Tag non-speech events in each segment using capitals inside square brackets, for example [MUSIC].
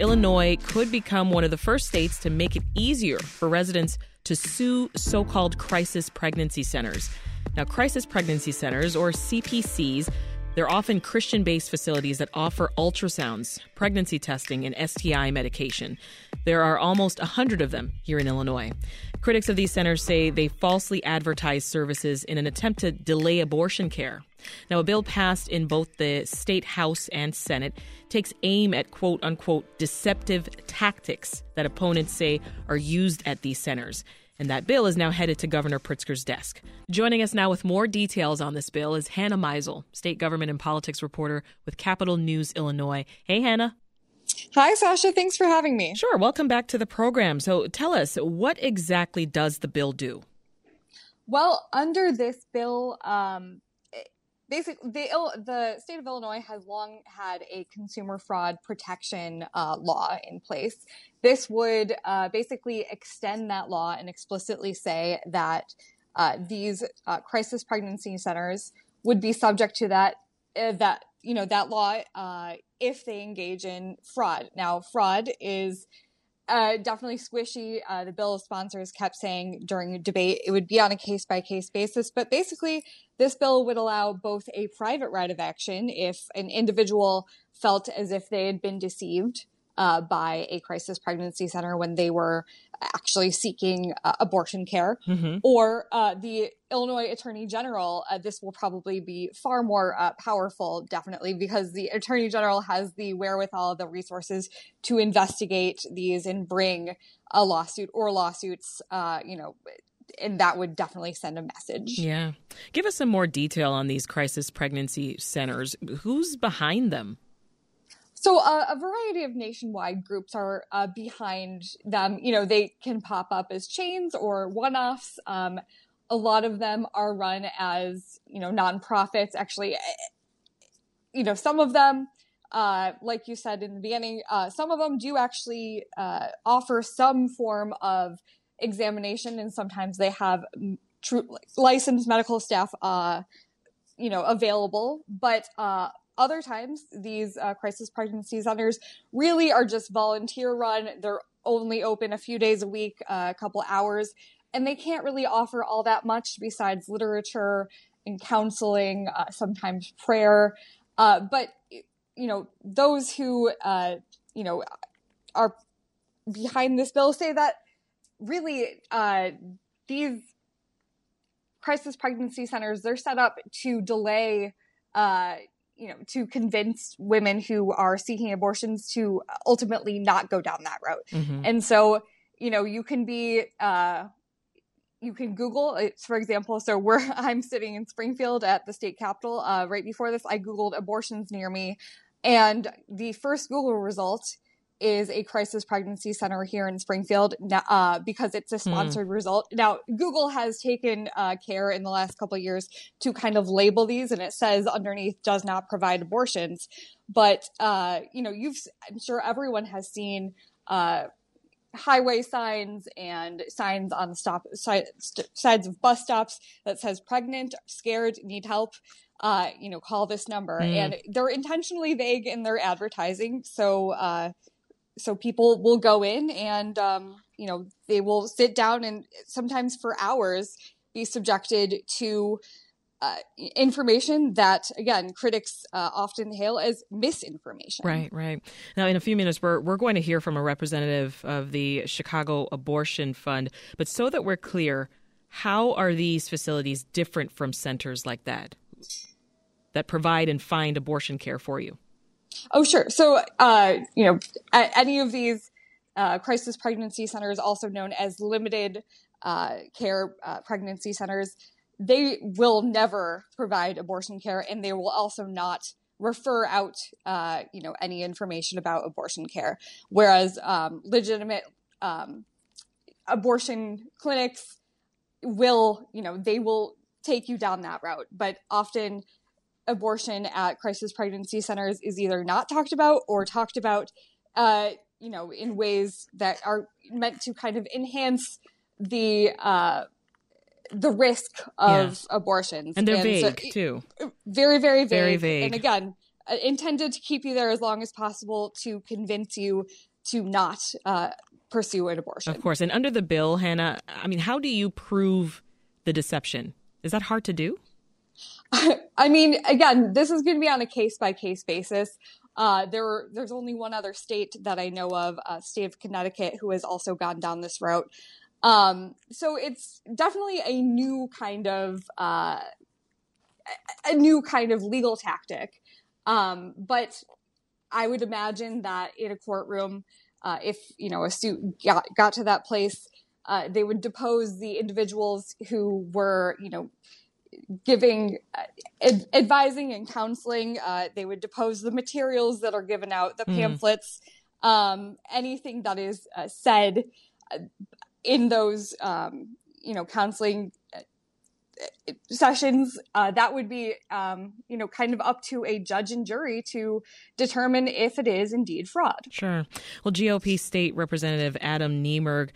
Illinois could become one of the first states to make it easier for residents to sue so called crisis pregnancy centers. Now, crisis pregnancy centers, or CPCs, they're often Christian based facilities that offer ultrasounds, pregnancy testing, and STI medication. There are almost 100 of them here in Illinois. Critics of these centers say they falsely advertise services in an attempt to delay abortion care. Now, a bill passed in both the state House and Senate takes aim at quote unquote deceptive tactics that opponents say are used at these centers. And that bill is now headed to Governor Pritzker's desk. Joining us now with more details on this bill is Hannah Meisel, state government and politics reporter with Capitol News Illinois. Hey, Hannah. Hi, Sasha. Thanks for having me. Sure. Welcome back to the program. So tell us, what exactly does the bill do? Well, under this bill, um, basically the the state of Illinois has long had a consumer fraud protection uh, law in place. This would uh, basically extend that law and explicitly say that uh, these uh, crisis pregnancy centers would be subject to that uh, that you know that law uh, if they engage in fraud. Now, fraud is uh, definitely squishy. Uh, the bill of sponsors kept saying during debate it would be on a case by case basis, but basically, this bill would allow both a private right of action if an individual felt as if they had been deceived uh, by a crisis pregnancy center when they were actually seeking uh, abortion care, mm-hmm. or uh, the Illinois Attorney General. Uh, this will probably be far more uh, powerful, definitely, because the Attorney General has the wherewithal, the resources to investigate these and bring a lawsuit or lawsuits, uh, you know, and that would definitely send a message. Yeah. Give us some more detail on these crisis pregnancy centers. Who's behind them? So uh, a variety of nationwide groups are uh, behind them. You know, they can pop up as chains or one-offs. Um, a lot of them are run as you know nonprofits. Actually, you know, some of them, uh, like you said in the beginning, uh, some of them do actually uh, offer some form of examination, and sometimes they have true licensed medical staff, uh, you know, available. But other times, these uh, crisis pregnancy centers really are just volunteer run. They're only open a few days a week, uh, a couple hours, and they can't really offer all that much besides literature and counseling, uh, sometimes prayer. Uh, but you know, those who uh, you know are behind this bill say that really uh, these crisis pregnancy centers they're set up to delay uh, you know, to convince women who are seeking abortions to ultimately not go down that route. Mm-hmm. And so, you know, you can be, uh, you can Google, for example. So where [LAUGHS] I'm sitting in Springfield at the state capitol, uh, right before this, I Googled abortions near me. And the first Google result is a crisis pregnancy center here in Springfield uh, because it's a hmm. sponsored mm. result. Now, Google has taken uh, care in the last couple of years to kind of label these, and it says underneath does not provide abortions. But uh, you know, you've I'm sure everyone has seen uh, highway signs and signs on the stop side, st- sides of bus stops that says pregnant, scared, need help. Uh, you know, call this number, mm. and they're intentionally vague in their advertising. So uh, so people will go in and um, you know they will sit down and sometimes for hours be subjected to uh, information that again critics uh, often hail as misinformation. Right right. Now in a few minutes we're, we're going to hear from a representative of the chicago abortion fund but so that we're clear how are these facilities different from centers like that that provide and find abortion care for you Oh, sure. So, uh, you know, any of these uh, crisis pregnancy centers, also known as limited uh, care uh, pregnancy centers, they will never provide abortion care, and they will also not refer out, uh, you know, any information about abortion care. Whereas um, legitimate um, abortion clinics will, you know, they will take you down that route, but often abortion at crisis pregnancy centers is either not talked about or talked about, uh, you know, in ways that are meant to kind of enhance the uh, the risk of yeah. abortions. And they're and vague so, too. Very, very vague. Very vague. And again, uh, intended to keep you there as long as possible to convince you to not uh, pursue an abortion. Of course. And under the bill, Hannah, I mean, how do you prove the deception? Is that hard to do? [LAUGHS] I mean, again, this is going to be on a case by case basis. Uh, there, there's only one other state that I know of, uh, state of Connecticut, who has also gone down this route. Um, so it's definitely a new kind of uh, a new kind of legal tactic. Um, but I would imagine that in a courtroom, uh, if you know a suit got, got to that place, uh, they would depose the individuals who were you know giving uh, ad- advising and counseling. Uh, they would depose the materials that are given out, the mm. pamphlets, um, anything that is uh, said uh, in those um, you know counseling sessions, uh, that would be, um, you know, kind of up to a judge and jury to determine if it is indeed fraud. Sure. Well, GOP State Representative Adam Niemerg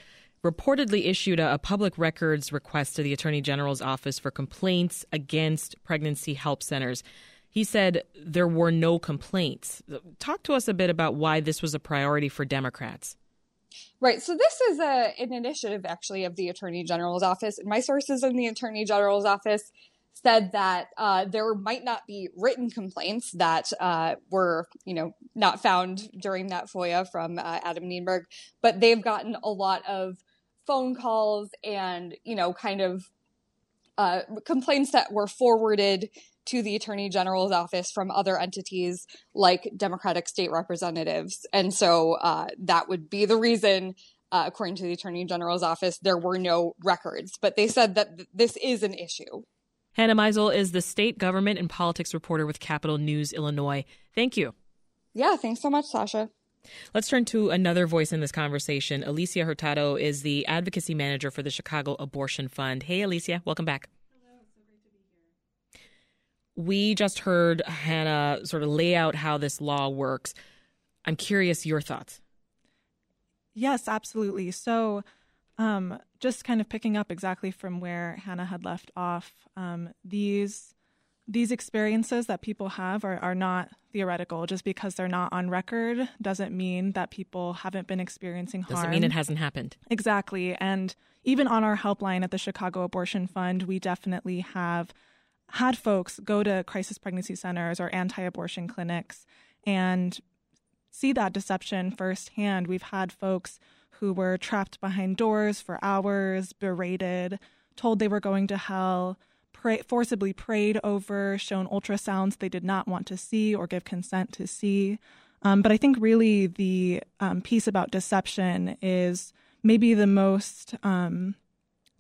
reportedly issued a, a, public records request to the Attorney General's office for complaints against pregnancy help centers. He said there were no complaints. Talk to us a bit about why this was a priority for Democrats. Right. So this is a, an initiative actually of the Attorney General's office. And my sources in the Attorney General's office said that uh, there might not be written complaints that uh, were, you know, not found during that FOIA from uh, Adam Niemerg, but they've gotten a lot of phone calls and, you know, kind of uh, complaints that were forwarded to the attorney general's office from other entities like Democratic state representatives. And so uh, that would be the reason, uh, according to the attorney general's office, there were no records. But they said that th- this is an issue. Hannah Meisel is the state government and politics reporter with Capitol News Illinois. Thank you. Yeah, thanks so much, Sasha. Let's turn to another voice in this conversation. Alicia Hurtado is the advocacy manager for the Chicago Abortion Fund. Hey, Alicia, welcome back. We just heard Hannah sort of lay out how this law works. I'm curious your thoughts. Yes, absolutely. So, um, just kind of picking up exactly from where Hannah had left off, um, these these experiences that people have are, are not theoretical. Just because they're not on record doesn't mean that people haven't been experiencing harm. Doesn't mean it hasn't happened. Exactly. And even on our helpline at the Chicago Abortion Fund, we definitely have had folks go to crisis pregnancy centers or anti abortion clinics and see that deception firsthand. We've had folks who were trapped behind doors for hours, berated, told they were going to hell, pray, forcibly prayed over, shown ultrasounds they did not want to see or give consent to see. Um, but I think really the um, piece about deception is maybe the most um,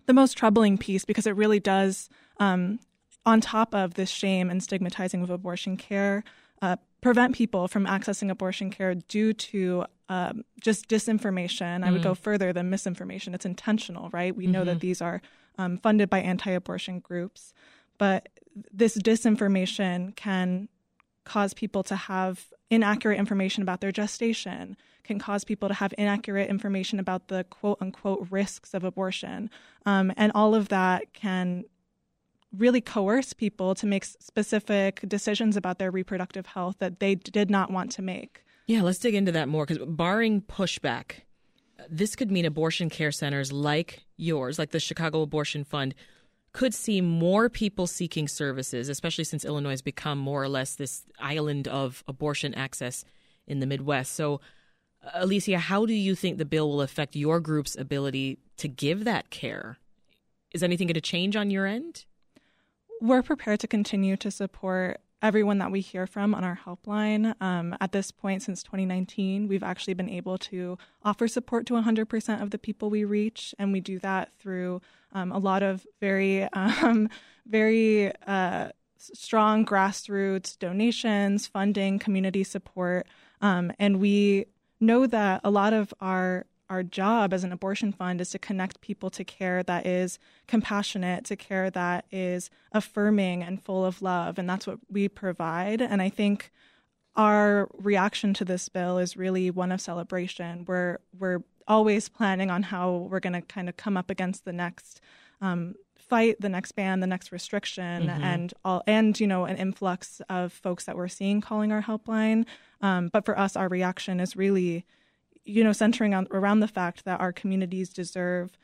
the most troubling piece because it really does um, on top of this shame and stigmatizing of abortion care, uh, prevent people from accessing abortion care due to um, just disinformation. Mm. I would go mm. further than misinformation. It's intentional, right? We mm-hmm. know that mm-hmm. these are um, funded by anti abortion groups, but this disinformation can cause people to have inaccurate information about their gestation, can cause people to have inaccurate information about the quote unquote risks of abortion. Um, and all of that can really coerce people to make specific decisions about their reproductive health that they did not want to make. Yeah, let's dig into that more because barring pushback, this could mean abortion care centers like yours, like the Chicago Abortion Fund, could see more people seeking services, especially since Illinois has become more or less this island of abortion access in the Midwest. So, uh, Alicia, how do you think the bill will affect your group's ability to give that care? Is anything going to change on your end? we're prepared to continue to support everyone that we hear from on our helpline. Um, at this point, since 2019, we've actually been able to offer support to 100% of the people we reach, and we do that through um, a lot of very, [LAUGHS] um, very uh, strong grassroots donations, funding, community support, um, and we know that a lot of our our job as an abortion fund is to connect people to care that is compassionate, to care that is affirming and full of love. And that's what we provide. And I think our reaction to this bill is really one of celebration. We're we're always planning on how we're going to kind of come up against the next um, fight the next ban, the next restriction, mm-hmm. and all, and you know, an influx of folks that we're seeing calling our helpline. Um, but for us, our reaction is really, you know, centering on around the fact that our communities deserve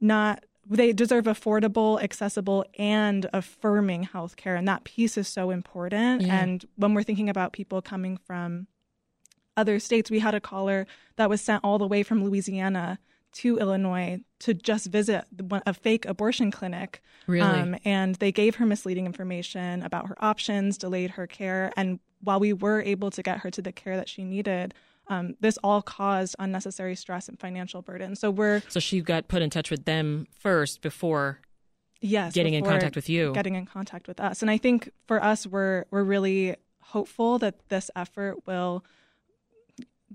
not they deserve affordable, accessible, and affirming healthcare, and that piece is so important. Yeah. And when we're thinking about people coming from other states, we had a caller that was sent all the way from Louisiana to Illinois to just visit a fake abortion clinic. Really? Um, and they gave her misleading information about her options, delayed her care. And while we were able to get her to the care that she needed, um, this all caused unnecessary stress and financial burden. So we're so she got put in touch with them first before yes getting in contact with you getting in contact with us and i think for us we're we're really hopeful that this effort will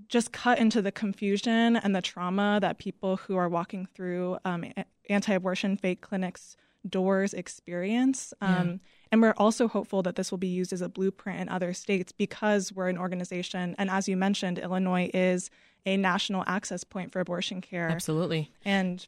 just cut into the confusion and the trauma that people who are walking through um, anti-abortion fake clinics doors experience um, yeah. And we're also hopeful that this will be used as a blueprint in other states because we're an organization. And as you mentioned illinois is a national access point for abortion care. Absolutely. And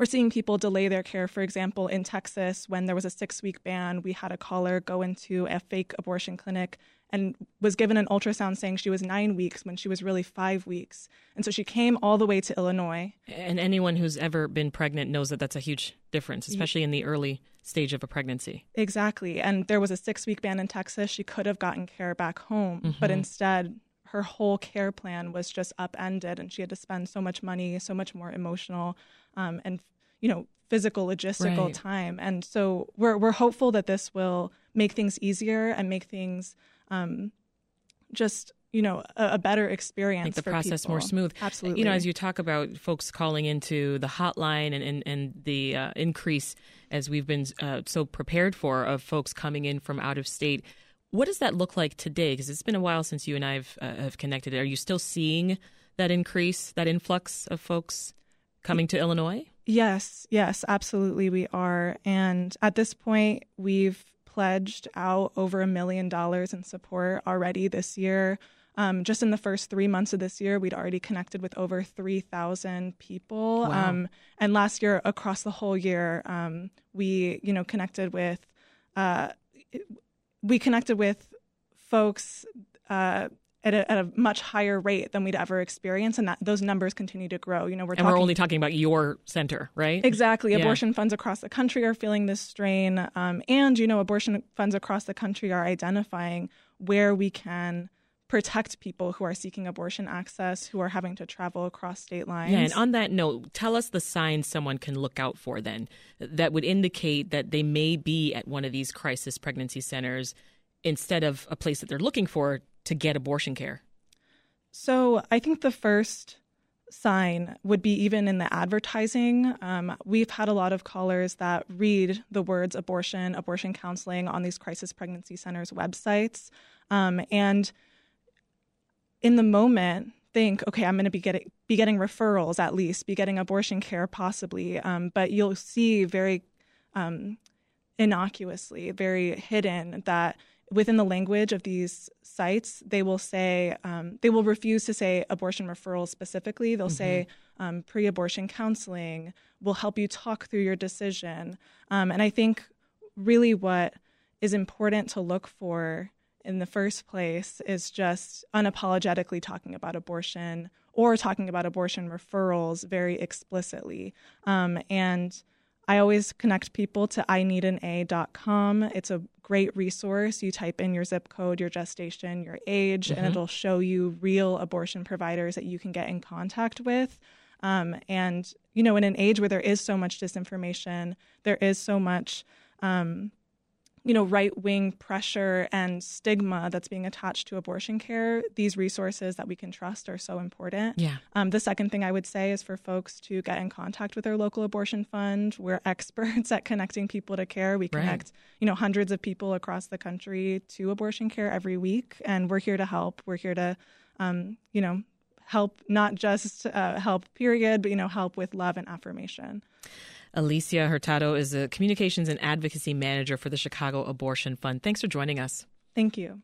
we're seeing people delay their care. For example, in Texas, when there was a six week ban, we had a caller go into a fake abortion clinic and was given an ultrasound saying she was nine weeks when she was really five weeks. And so she came all the way to Illinois. And anyone who's ever been pregnant knows that that's a huge difference, especially in the early stage of a pregnancy. Exactly. And there was a six week ban in Texas. She could have gotten care back home, mm-hmm. but instead, her whole care plan was just upended, and she had to spend so much money, so much more emotional, um, and you know, physical logistical right. time. And so we're we're hopeful that this will make things easier and make things um, just you know a, a, better experience make the process people. more smooth absolutely you know as you talk about folks calling into the hotline and and, and the uh, increase as we've been uh, so prepared for of folks coming in from out of state what does that look like today because it's been a while since you and i have, uh, have connected are you still seeing that increase that influx of folks coming to illinois yes yes absolutely we are and at this point we've pledged out over a million dollars in support already this year. Um, just in the first three months of this year, we'd already connected with over 3,000 people. Wow. Um, and last year, across the whole year, um, we, you know, connected with, uh, we connected with folks uh, at a, at a, much higher rate than we'd ever experienced, and that those numbers continue to grow. You know, we're and talking, we're only talking about your center, right? Exactly. Yeah. Abortion funds across the country are feeling this strain, um, and you know, abortion funds across the country are identifying where we can protect people who are seeking abortion access, who are having to travel across state lines. Yeah, and on that note, tell us the signs someone can look out for then that would indicate that they may be at one of these crisis pregnancy centers instead of a place that they're looking for to get abortion care? So I think the first sign would be even in the advertising. Um, we've had a lot of callers that read the words abortion, abortion counseling on these crisis pregnancy centers websites. Um, and in the moment, think, okay, I'm going to be getting be getting referrals at least, be getting abortion care possibly. Um, but you'll see very um, innocuously, very hidden that within the language of these sites, they will say um, they will refuse to say abortion referrals specifically. They'll mm-hmm. say um, pre-abortion counseling will help you talk through your decision. Um, and I think really what is important to look for in the first place is just unapologetically talking about abortion or talking about abortion referrals very explicitly. Um, and I always connect people to ineedana.com. It's a great resource. You type in your zip code, your gestation, your age, mm-hmm. and it'll show you real abortion providers that you can get in contact with. Um, and, you know, in an age where there is so much disinformation, there is so much um, you know, right wing pressure and stigma that's being attached to abortion care, these resources that we can trust are so important. Yeah. Um, the second thing I would say is for folks to get in contact with their local abortion fund. We're experts [LAUGHS] at connecting people to care. We connect, right. you know, hundreds of people across the country to abortion care every week, and we're here to help. We're here to, um, you know, help not just uh, help period, but you know, help with love and affirmation. Alicia Hurtado is a communications and advocacy manager for the Chicago Abortion Fund. Thanks for joining us. Thank you.